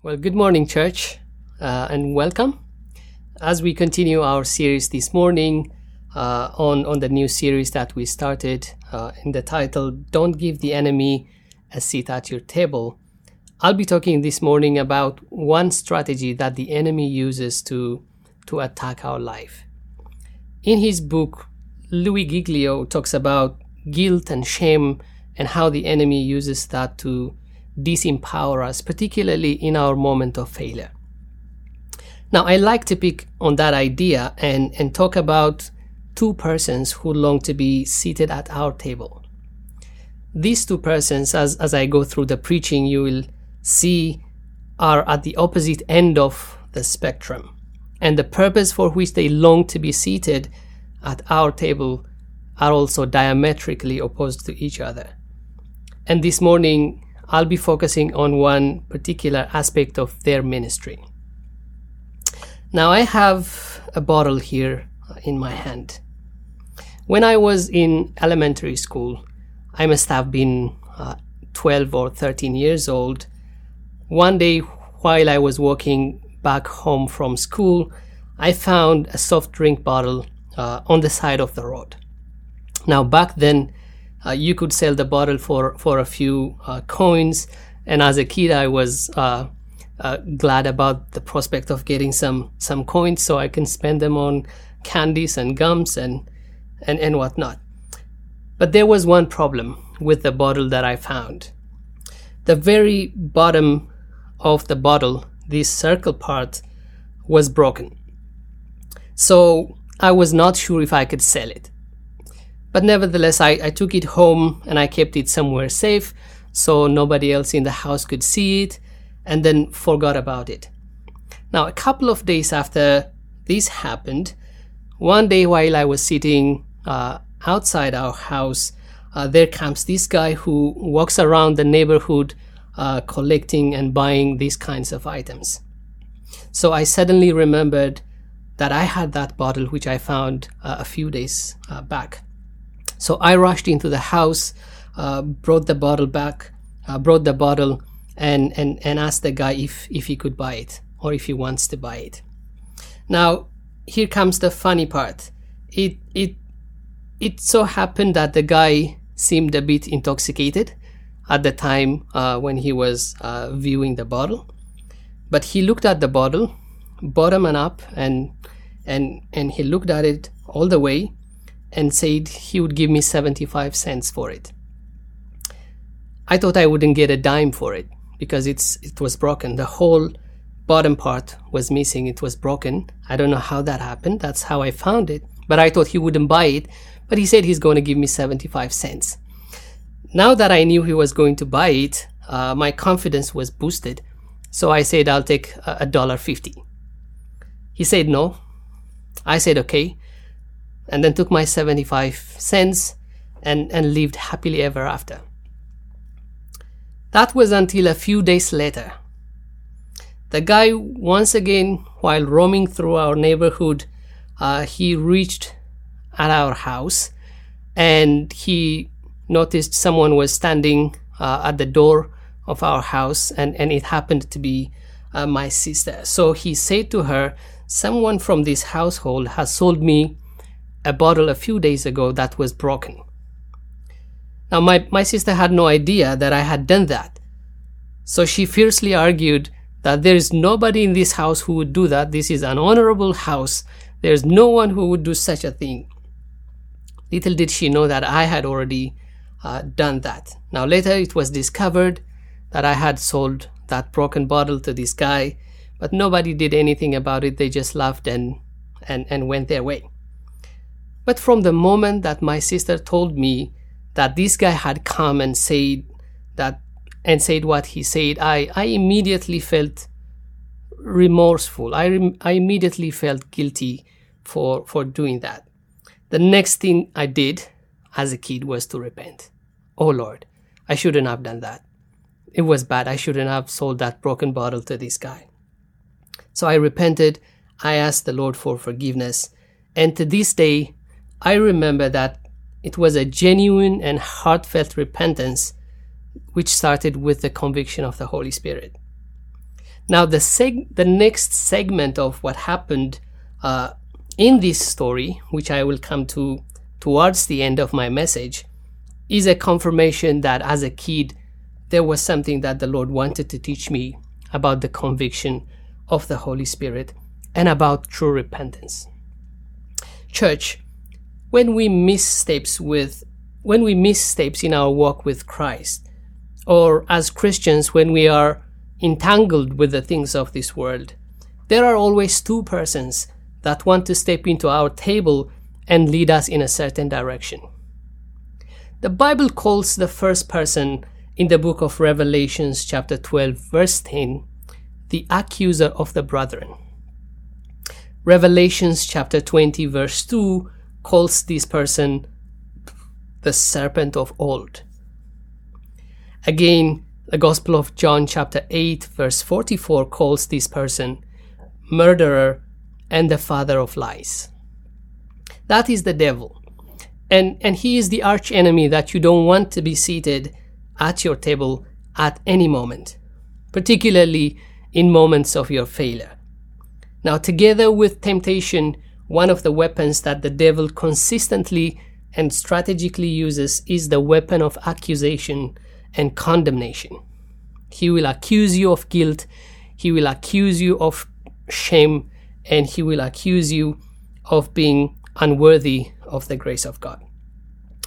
Well, good morning, church, uh, and welcome. As we continue our series this morning uh, on, on the new series that we started uh, in the title, Don't Give the Enemy a Seat at Your Table, I'll be talking this morning about one strategy that the enemy uses to, to attack our life. In his book, Louie Giglio talks about guilt and shame and how the enemy uses that to disempower us, particularly in our moment of failure. Now, I like to pick on that idea and, and talk about two persons who long to be seated at our table. These two persons, as, as I go through the preaching, you will see are at the opposite end of the spectrum. And the purpose for which they long to be seated at our table are also diametrically opposed to each other. And this morning, I'll be focusing on one particular aspect of their ministry. Now, I have a bottle here in my hand. When I was in elementary school, I must have been uh, 12 or 13 years old. One day, while I was walking back home from school, I found a soft drink bottle uh, on the side of the road. Now, back then, uh, you could sell the bottle for for a few uh, coins. And as a kid, I was uh, uh, glad about the prospect of getting some some coins so I can spend them on candies and gums and and and whatnot. But there was one problem with the bottle that I found. The very bottom of the bottle, this circle part, was broken. So I was not sure if I could sell it. But nevertheless, I, I took it home and I kept it somewhere safe so nobody else in the house could see it and then forgot about it. Now, a couple of days after this happened, one day while I was sitting uh, outside our house, uh, there comes this guy who walks around the neighborhood uh, collecting and buying these kinds of items. So I suddenly remembered that I had that bottle which I found uh, a few days uh, back. So I rushed into the house, uh, brought the bottle back, uh, brought the bottle, and, and, and asked the guy if, if he could buy it or if he wants to buy it. Now, here comes the funny part. It, it, it so happened that the guy seemed a bit intoxicated at the time uh, when he was uh, viewing the bottle. But he looked at the bottle, bottom and up, and and and he looked at it all the way, and said he would give me 75 cents for it. I thought I wouldn't get a dime for it because it's it was broken. The whole bottom part was missing. It was broken. I don't know how that happened. That's how I found it. But I thought he wouldn't buy it. But he said he's going to give me 75 cents. Now that I knew he was going to buy it, uh, my confidence was boosted. So I said I'll take a dollar fifty. He said no. I said okay and then took my 75 cents and, and lived happily ever after. That was until a few days later. The guy, once again, while roaming through our neighborhood, uh, he reached at our house and he noticed someone was standing uh, at the door of our house and, and it happened to be uh, my sister. So he said to her, Someone from this household has sold me a bottle a few days ago that was broken. Now, my, my sister had no idea that I had done that. So she fiercely argued that there is nobody in this house who would do that. This is an honorable house. There's no one who would do such a thing. Little did she know that I had already uh, done that. Now, later it was discovered that I had sold that broken bottle to this guy, but nobody did anything about it. They just laughed and, and, and went their way. But from the moment that my sister told me that this guy had come and said that and said what he said, I, I immediately felt remorseful. I, rem- I immediately felt guilty for, for doing that. The next thing I did as a kid was to repent. Oh Lord, I shouldn't have done that. It was bad. I shouldn't have sold that broken bottle to this guy. So I repented. I asked the Lord for forgiveness. And to this day, I remember that it was a genuine and heartfelt repentance which started with the conviction of the Holy Spirit. Now, the seg- the next segment of what happened uh, in this story, which I will come to towards the end of my message, is a confirmation that as a kid, there was something that the Lord wanted to teach me about the conviction of the Holy Spirit and about true repentance. Church, when we miss steps with when we miss steps in our walk with Christ, or as Christians when we are entangled with the things of this world, there are always two persons that want to step into our table and lead us in a certain direction. The Bible calls the first person in the book of Revelations, chapter 12, verse 10, the accuser of the brethren. Revelations, chapter 20, verse 2, calls this person the serpent of old. Again, the Gospel of John, chapter 8, verse 44, calls this person murderer and the father of lies. That is the devil. And, and he is the arch enemy that you don't want to be seated at your table at any moment, particularly in moments of your failure. Now, together with temptation, one of the weapons that the devil consistently and strategically uses is the weapon of accusation and condemnation. He will accuse you of guilt, he will accuse you of shame, and he will accuse you of being unworthy of the grace of God.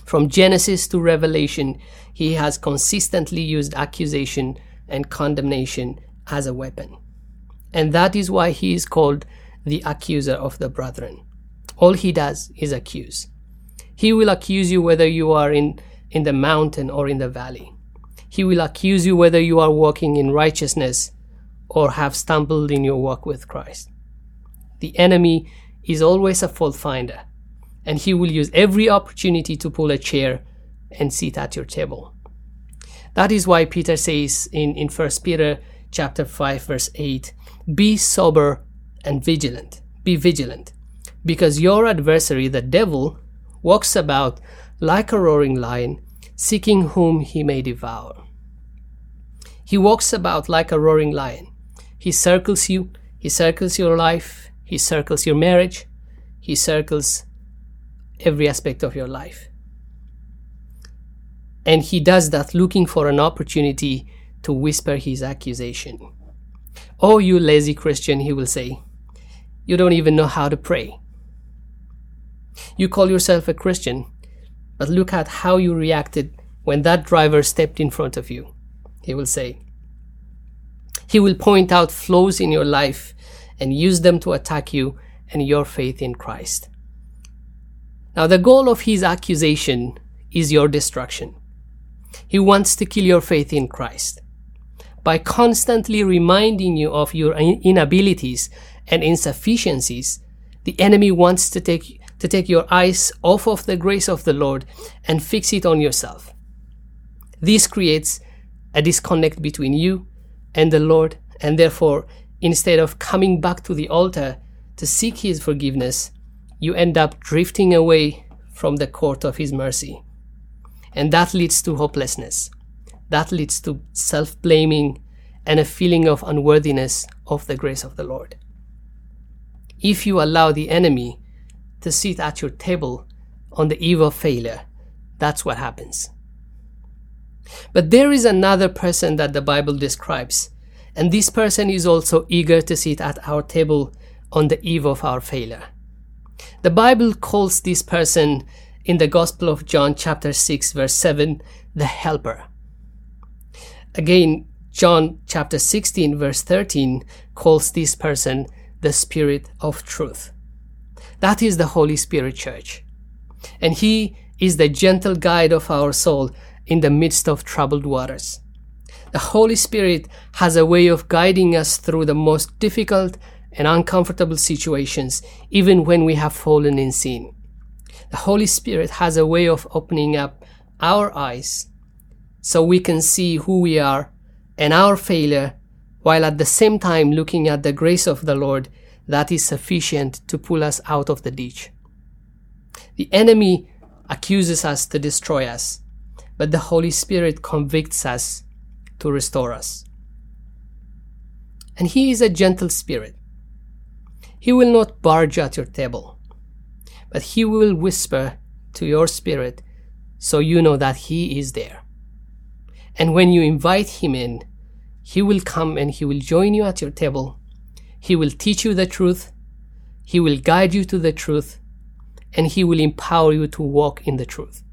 From Genesis to Revelation, he has consistently used accusation and condemnation as a weapon. And that is why he is called the accuser of the brethren. All he does is accuse. He will accuse you whether you are in, in the mountain or in the valley. He will accuse you whether you are walking in righteousness or have stumbled in your walk with Christ. The enemy is always a fault finder, and he will use every opportunity to pull a chair and sit at your table. That is why Peter says in, in 1 Peter chapter 5 verse 8, be sober and vigilant. Be vigilant, because your adversary the devil walks about like a roaring lion, seeking whom he may devour. He walks about like a roaring lion. He circles you, he circles your life, he circles your marriage. He circles every aspect of your life. And he does that looking for an opportunity to whisper his accusation. Oh, you lazy Christian, he will say. You don't even know how to pray. You call yourself a Christian, but look at how you reacted when that driver stepped in front of you, he will say. He will point out flaws in your life and use them to attack you and your faith in Christ. Now, the goal of his accusation is your destruction. He wants to kill your faith in Christ. By constantly reminding you of your inabilities and insufficiencies, the enemy wants to take, to take your eyes off of the grace of the Lord and fix it on yourself. This creates a disconnect between you and the Lord, and therefore instead of coming back to the altar to seek His forgiveness, you end up drifting away from the court of His mercy. And that leads to hopelessness. That leads to self blaming and a feeling of unworthiness of the grace of the Lord. If you allow the enemy to sit at your table on the eve of failure, that's what happens. But there is another person that the Bible describes and this person is also eager to sit at our table on the eve of our failure. The Bible calls this person in the Gospel of John, chapter 6, verse 7, the helper. Again, John chapter 16, verse 13, calls this person the Spirit of truth. That is the Holy Spirit Church. And He is the gentle guide of our soul in the midst of troubled waters. The Holy Spirit has a way of guiding us through the most difficult and uncomfortable situations, even when we have fallen in sin. The Holy Spirit has a way of opening up our eyes so we can see who we are and our failure, while at the same time looking at the grace of the Lord that is sufficient to pull us out of the ditch. The enemy accuses us to destroy us, but the Holy Spirit convicts us to restore us. and he is a gentle spirit. He will not barge at your table, but he will whisper to your spirit so you know that he is there. And when you invite him in, he will come and he will join you at your table. He will teach you the truth. He will guide you to the truth. And he will empower you to walk in the truth.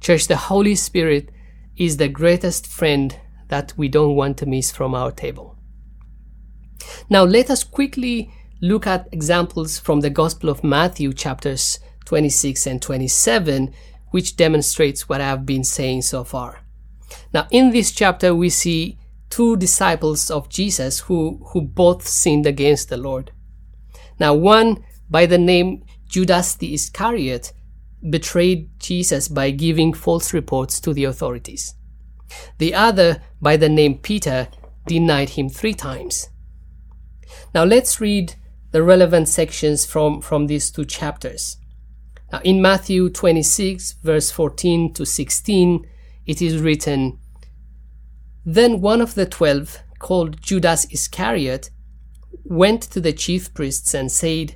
Church, the Holy Spirit is the greatest friend that we don't want to miss from our table. Now, let us quickly look at examples from the Gospel of Matthew, chapters 26 and 27, which demonstrates what I have been saying so far. Now, in this chapter, we see two disciples of Jesus who, who both sinned against the Lord. Now, one by the name Judas the Iscariot betrayed Jesus by giving false reports to the authorities. The other, by the name Peter, denied him three times. Now let's read the relevant sections from, from these two chapters. Now, in Matthew 26, verse 14 to 16, it is written, Then one of the twelve, called Judas Iscariot, went to the chief priests and said,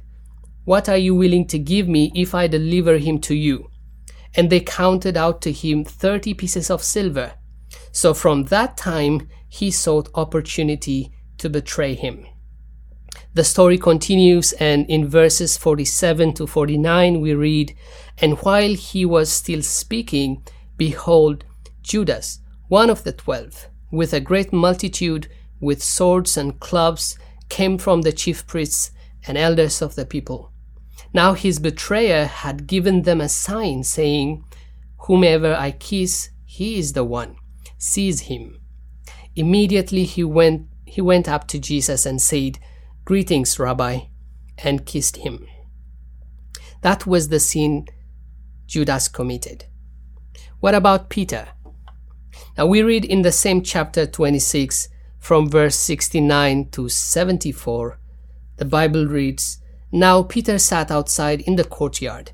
What are you willing to give me if I deliver him to you? And they counted out to him thirty pieces of silver. So from that time he sought opportunity to betray him. The story continues, and in verses 47 to 49, we read, And while he was still speaking, behold, Judas, one of the twelve, with a great multitude, with swords and clubs, came from the chief priests and elders of the people. Now his betrayer had given them a sign, saying, Whomever I kiss, he is the one. Seize him. Immediately he went, he went up to Jesus and said, Greetings, Rabbi, and kissed him. That was the sin Judas committed. What about Peter? Now we read in the same chapter 26 from verse 69 to 74. The Bible reads, Now Peter sat outside in the courtyard,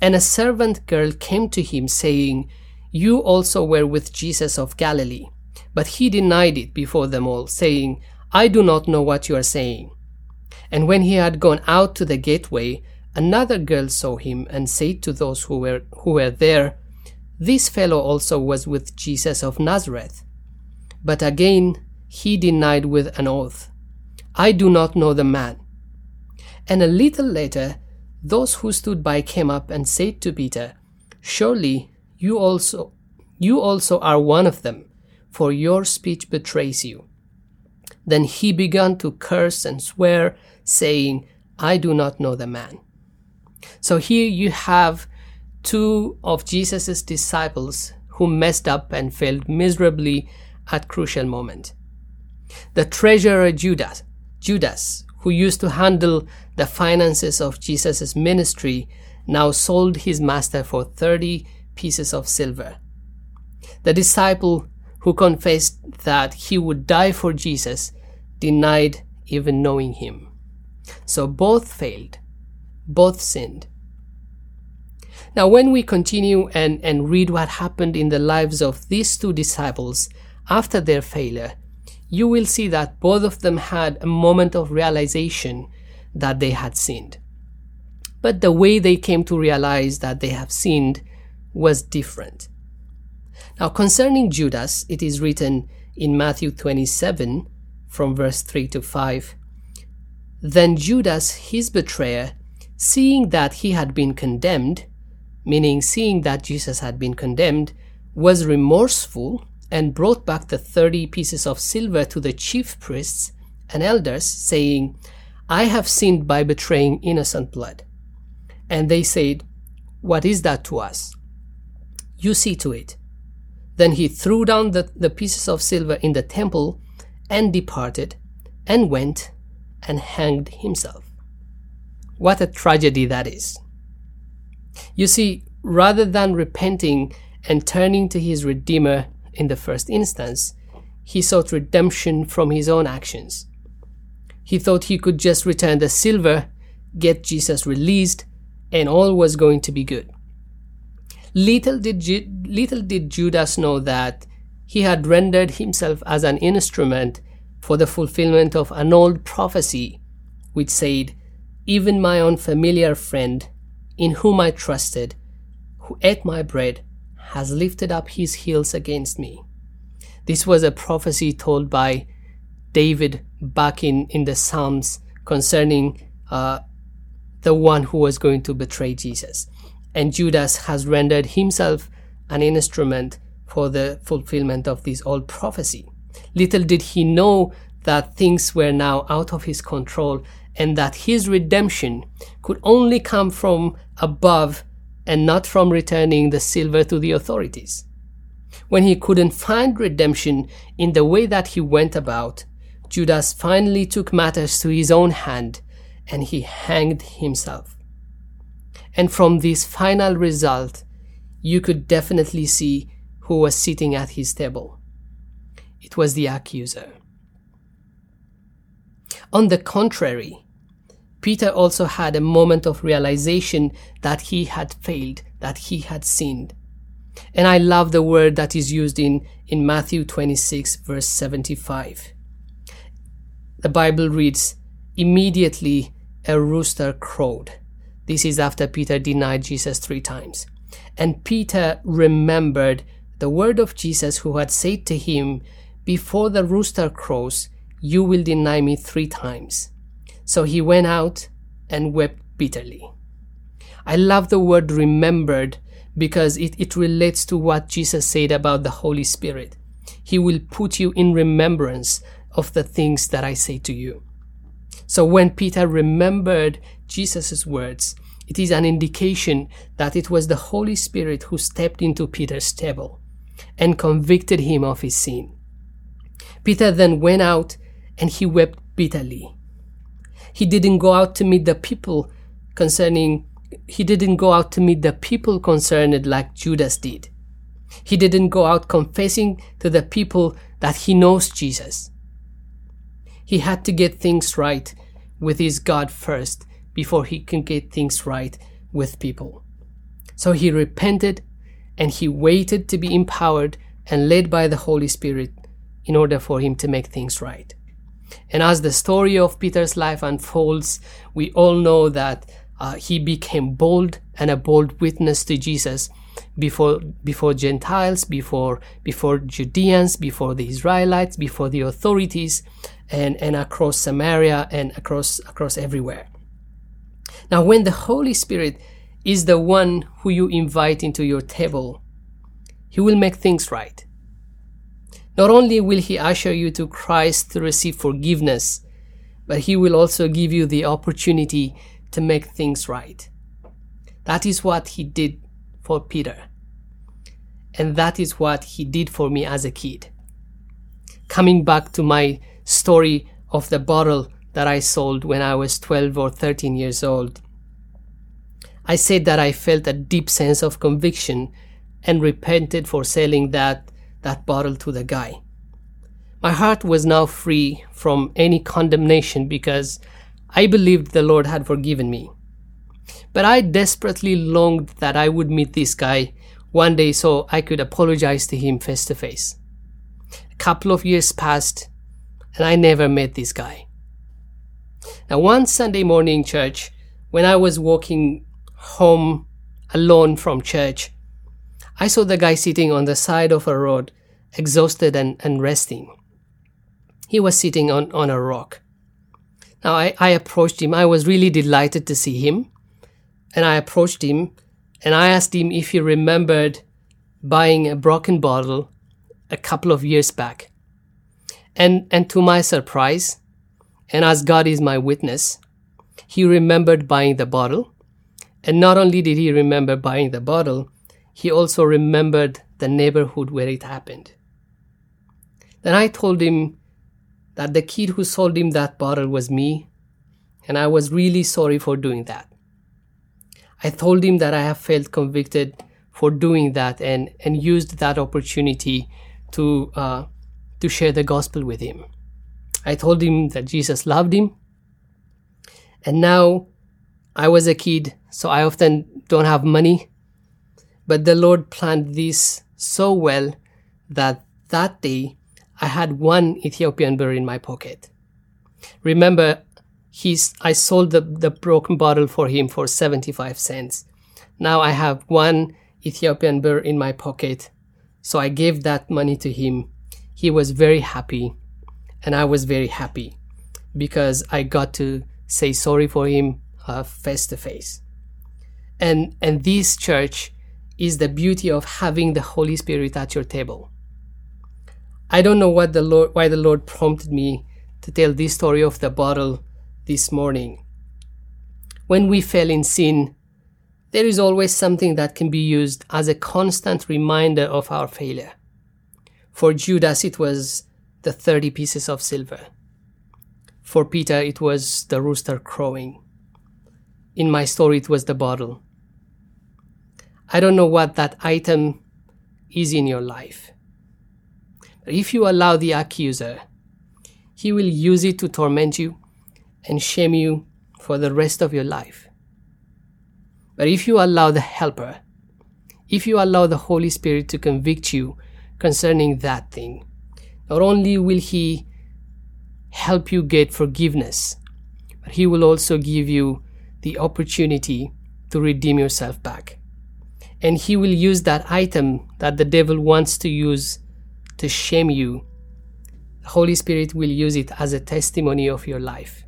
and a servant girl came to him saying, You also were with Jesus of Galilee. But he denied it before them all, saying, I do not know what you are saying. And when he had gone out to the gateway, another girl saw him and said to those who were, who were there, This fellow also was with Jesus of Nazareth. But again he denied with an oath, I do not know the man. And a little later, those who stood by came up and said to Peter, Surely you also you also are one of them, for your speech betrays you. Then he began to curse and swear saying, I do not know the man. So here you have two of Jesus' disciples who messed up and failed miserably at crucial moment. The treasurer Judas, Judas, who used to handle the finances of Jesus' ministry, now sold his master for 30 pieces of silver. The disciple who confessed that he would die for Jesus denied even knowing him. So both failed, both sinned. Now, when we continue and, and read what happened in the lives of these two disciples after their failure, you will see that both of them had a moment of realization that they had sinned. But the way they came to realize that they have sinned was different. Now, concerning Judas, it is written in Matthew 27 from verse 3 to 5 then Judas, his betrayer, seeing that he had been condemned, meaning seeing that Jesus had been condemned, was remorseful and brought back the thirty pieces of silver to the chief priests and elders, saying, I have sinned by betraying innocent blood. And they said, What is that to us? You see to it. Then he threw down the, the pieces of silver in the temple and departed and went and hanged himself. What a tragedy that is. You see, rather than repenting and turning to his Redeemer in the first instance, he sought redemption from his own actions. He thought he could just return the silver, get Jesus released, and all was going to be good. Little did, Ju- little did Judas know that he had rendered himself as an instrument for the fulfillment of an old prophecy which said, Even my own familiar friend, in whom I trusted, who ate my bread, has lifted up his heels against me. This was a prophecy told by David back in, in the Psalms concerning uh, the one who was going to betray Jesus. And Judas has rendered himself an instrument for the fulfillment of this old prophecy. Little did he know that things were now out of his control and that his redemption could only come from above and not from returning the silver to the authorities. When he couldn't find redemption in the way that he went about, Judas finally took matters to his own hand and he hanged himself. And from this final result, you could definitely see who was sitting at his table. It was the accuser. On the contrary, Peter also had a moment of realization that he had failed, that he had sinned. And I love the word that is used in, in Matthew 26, verse 75. The Bible reads, Immediately a rooster crowed. This is after Peter denied Jesus three times. And Peter remembered the word of Jesus who had said to him, Before the rooster crows, you will deny me three times. So he went out and wept bitterly. I love the word remembered because it, it relates to what Jesus said about the Holy Spirit. He will put you in remembrance of the things that I say to you. So when Peter remembered Jesus' words, it is an indication that it was the Holy Spirit who stepped into Peter's table and convicted him of his sin. Peter then went out and he wept bitterly. He didn't go out to meet the people concerning, he didn't go out to meet the people concerned like Judas did. He didn't go out confessing to the people that he knows Jesus. He had to get things right with his God first before he can get things right with people. So he repented and he waited to be empowered and led by the Holy Spirit in order for him to make things right. And as the story of Peter's life unfolds, we all know that uh, he became bold and a bold witness to Jesus before before Gentiles, before before Judeans, before the Israelites, before the authorities, and, and across Samaria and across across everywhere. Now, when the Holy Spirit is the one who you invite into your table, He will make things right. Not only will He usher you to Christ to receive forgiveness, but He will also give you the opportunity to make things right. That is what He did for Peter. And that is what He did for me as a kid. Coming back to my story of the bottle that I sold when I was 12 or 13 years old. I said that I felt a deep sense of conviction and repented for selling that that bottle to the guy. My heart was now free from any condemnation because I believed the Lord had forgiven me. But I desperately longed that I would meet this guy one day so I could apologize to him face to face. A couple of years passed and I never met this guy. Now, one Sunday morning church, when I was walking home alone from church, I saw the guy sitting on the side of a road, exhausted and, and resting. He was sitting on, on a rock. Now I, I approached him. I was really delighted to see him. And I approached him and I asked him if he remembered buying a broken bottle a couple of years back. And, and to my surprise, and as God is my witness, he remembered buying the bottle. And not only did he remember buying the bottle, he also remembered the neighborhood where it happened. Then I told him that the kid who sold him that bottle was me, and I was really sorry for doing that. I told him that I have felt convicted for doing that and, and used that opportunity to, uh, to share the gospel with him. I told him that Jesus loved him. And now I was a kid, so I often don't have money but the Lord planned this so well that that day I had one Ethiopian birr in my pocket. Remember, he's, I sold the, the broken bottle for him for 75 cents. Now I have one Ethiopian birr in my pocket. So I gave that money to him. He was very happy, and I was very happy because I got to say sorry for him uh, face to face. And and this church is the beauty of having the Holy Spirit at your table. I don't know what the Lord why the Lord prompted me to tell this story of the bottle this morning. When we fell in sin, there is always something that can be used as a constant reminder of our failure. For Judas, it was the 30 pieces of silver. For Peter, it was the rooster crowing. In my story, it was the bottle. I don't know what that item is in your life. But if you allow the accuser, he will use it to torment you and shame you for the rest of your life. But if you allow the helper, if you allow the Holy Spirit to convict you concerning that thing, not only will he help you get forgiveness, but he will also give you the opportunity to redeem yourself back. And he will use that item that the devil wants to use to shame you. The Holy Spirit will use it as a testimony of your life.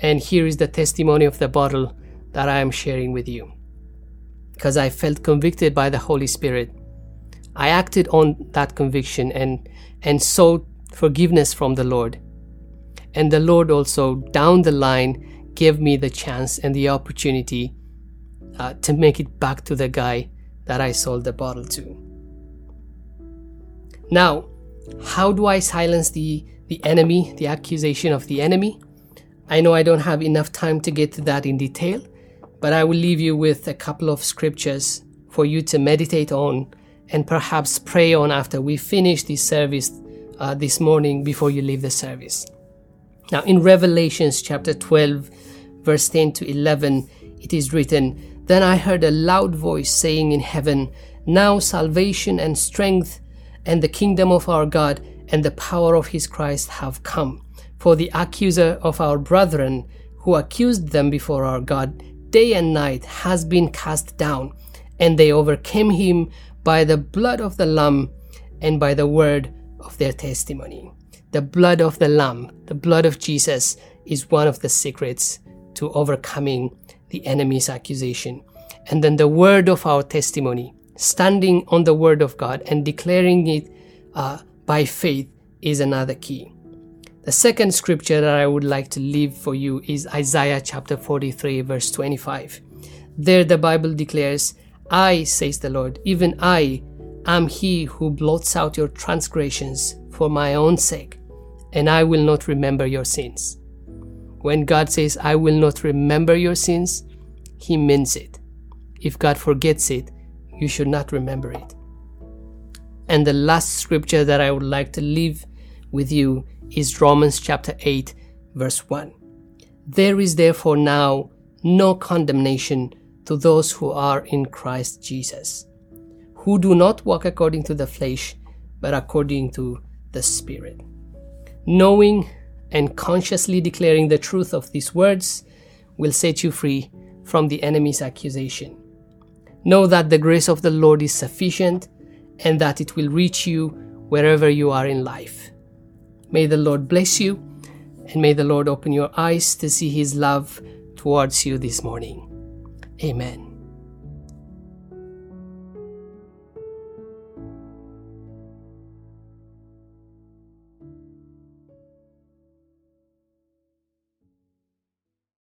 And here is the testimony of the bottle that I am sharing with you. Because I felt convicted by the Holy Spirit. I acted on that conviction and, and sought forgiveness from the Lord. And the Lord also, down the line, gave me the chance and the opportunity uh, to make it back to the guy that I sold the bottle to. Now, how do I silence the, the enemy, the accusation of the enemy? I know I don't have enough time to get to that in detail, but I will leave you with a couple of scriptures for you to meditate on and perhaps pray on after we finish this service uh, this morning before you leave the service. Now, in Revelations chapter 12, verse 10 to 11, it is written, Then I heard a loud voice saying in heaven, Now salvation and strength and the kingdom of our God and the power of his Christ have come. For the accuser of our brethren, who accused them before our God day and night, has been cast down, and they overcame him by the blood of the Lamb and by the word of their testimony. The blood of the Lamb, the blood of Jesus, is one of the secrets to overcoming the enemy's accusation. And then the word of our testimony, standing on the word of God and declaring it uh, by faith, is another key. The second scripture that I would like to leave for you is Isaiah chapter 43, verse 25. There the Bible declares, I, says the Lord, even I am he who blots out your transgressions for my own sake, and I will not remember your sins. When God says, I will not remember your sins, he means it. If God forgets it, you should not remember it. And the last scripture that I would like to leave with you is Romans chapter 8, verse 1. There is therefore now no condemnation to those who are in Christ Jesus, who do not walk according to the flesh, but according to the Spirit. Knowing and consciously declaring the truth of these words will set you free from the enemy's accusation. Know that the grace of the Lord is sufficient and that it will reach you wherever you are in life. May the Lord bless you, and may the Lord open your eyes to see His love towards you this morning. Amen.